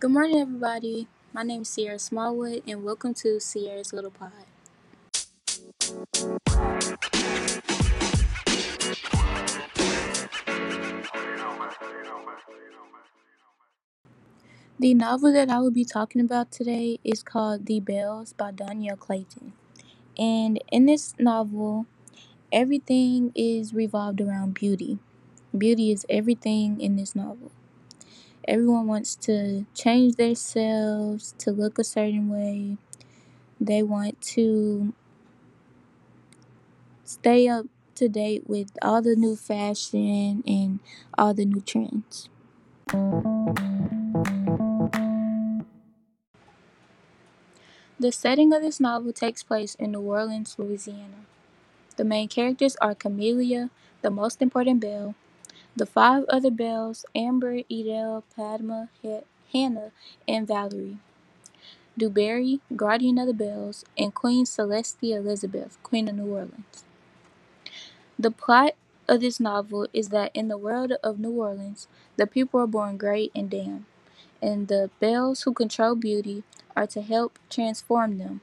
Good morning, everybody. My name is Sierra Smallwood, and welcome to Sierra's Little Pod. The novel that I will be talking about today is called The Belles by Dhonielle Clayton. And in this novel, everything is revolved around beauty. Beauty is everything in this novel. Everyone wants to change themselves to look a certain way. They want to stay up to date with all the new fashion and all the new trends. The setting of this novel takes place in New Orleans, Louisiana. The main characters are Camellia, the most important belle, the five other belles Amber, Edel, Padma, Hana, and Valerie, DuBarry, guardian of the belles, and Queen Celestia Elizabeth, Queen of New Orleans. The plot of this novel is that in the world of New Orleans, the people are born great and damned, and the belles who control beauty are to help transform them.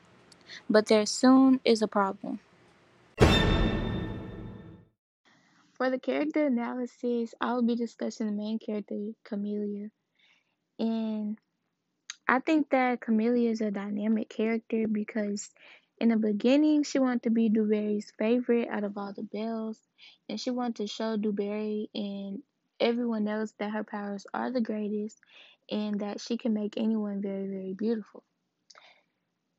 But there soon is a problem. For the character analysis, I will be discussing the main character, Camellia. And I think that Camellia is a dynamic character because in the beginning, she wanted to be DuBarry's favorite out of all the belles, and she wanted to show DuBarry and everyone else that her powers are the greatest and that she can make anyone very, very beautiful.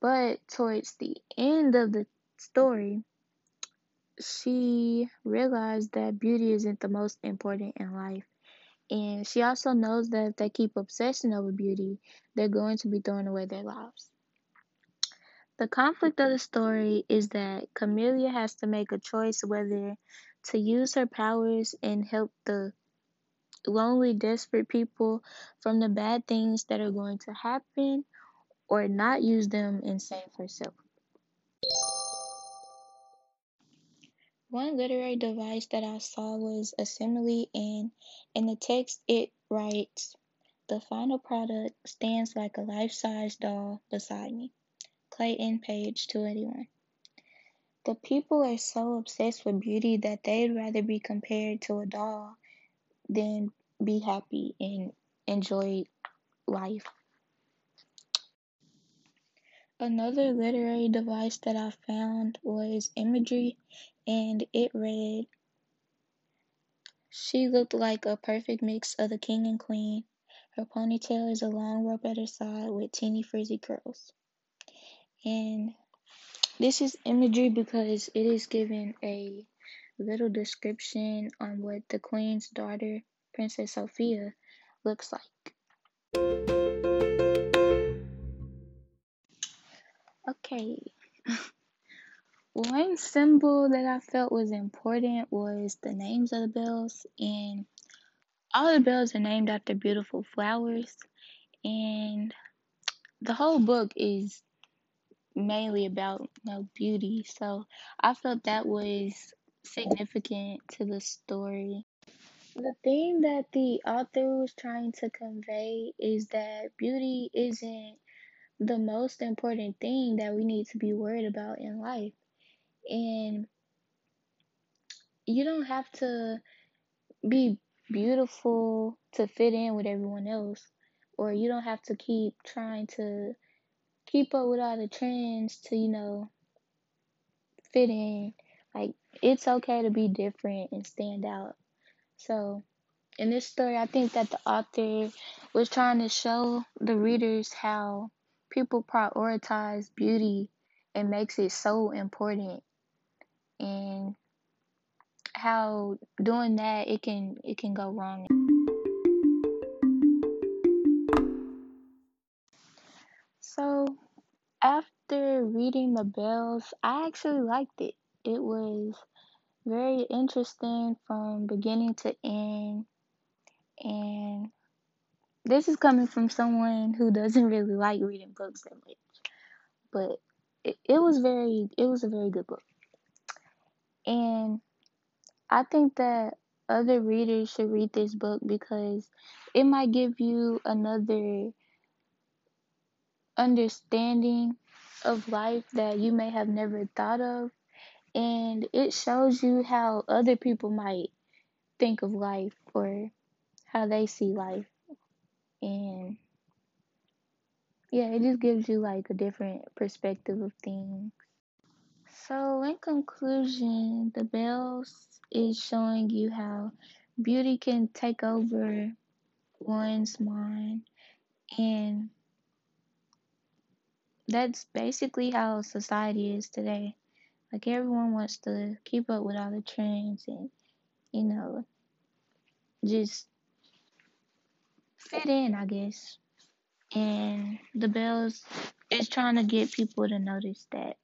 But towards the end of the story, she realized that beauty isn't the most important in life. And she also knows that if they keep obsessing over beauty, they're going to be throwing away their lives. The conflict of the story is that Camellia has to make a choice whether to use her powers and help the lonely, desperate people from the bad things that are going to happen or not use them and save herself. One literary device that I saw was a simile, and in the text it writes, The final product stands like a life size doll beside me. Clayton, page 281. The people are so obsessed with beauty that they'd rather be compared to a doll than be happy and enjoy life. Another literary device that I found was imagery, and it read, She looked like a perfect mix of the king and queen. Her ponytail is a long rope at her side with teeny frizzy curls. And this is imagery because it is given a little description on what the queen's daughter, Princess Sophia, looks like. Okay. One symbol that I felt was important was the names of the belles, and all the belles are named after beautiful flowers, and the whole book is mainly about you know, beauty, so I felt that was significant to the story. The thing that the author was trying to convey is that beauty isn't the most important thing that we need to be worried about in life. And you don't have to be beautiful to fit in with everyone else, or you don't have to keep trying to keep up with all the trends to, you know, fit in. Like, it's okay to be different and stand out. So, in this story, I think that the author was trying to show the readers how people prioritize beauty and makes it so important and how doing that it can it can go wrong. So after reading the Belles, I actually liked it. It was very interesting from beginning to end and this is coming from someone who doesn't really like reading books that much. But it, it was very it was a very good book. And I think that other readers should read this book because it might give you another understanding of life that you may have never thought of and it shows you how other people might think of life or how they see life and yeah it just gives you like a different perspective of things. So in conclusion the Belles is showing you how beauty can take over one's mind. And that's basically how society is today. Like everyone wants to keep up with all the trends and you know just fit in i guess. And the Belles is trying to get people to notice that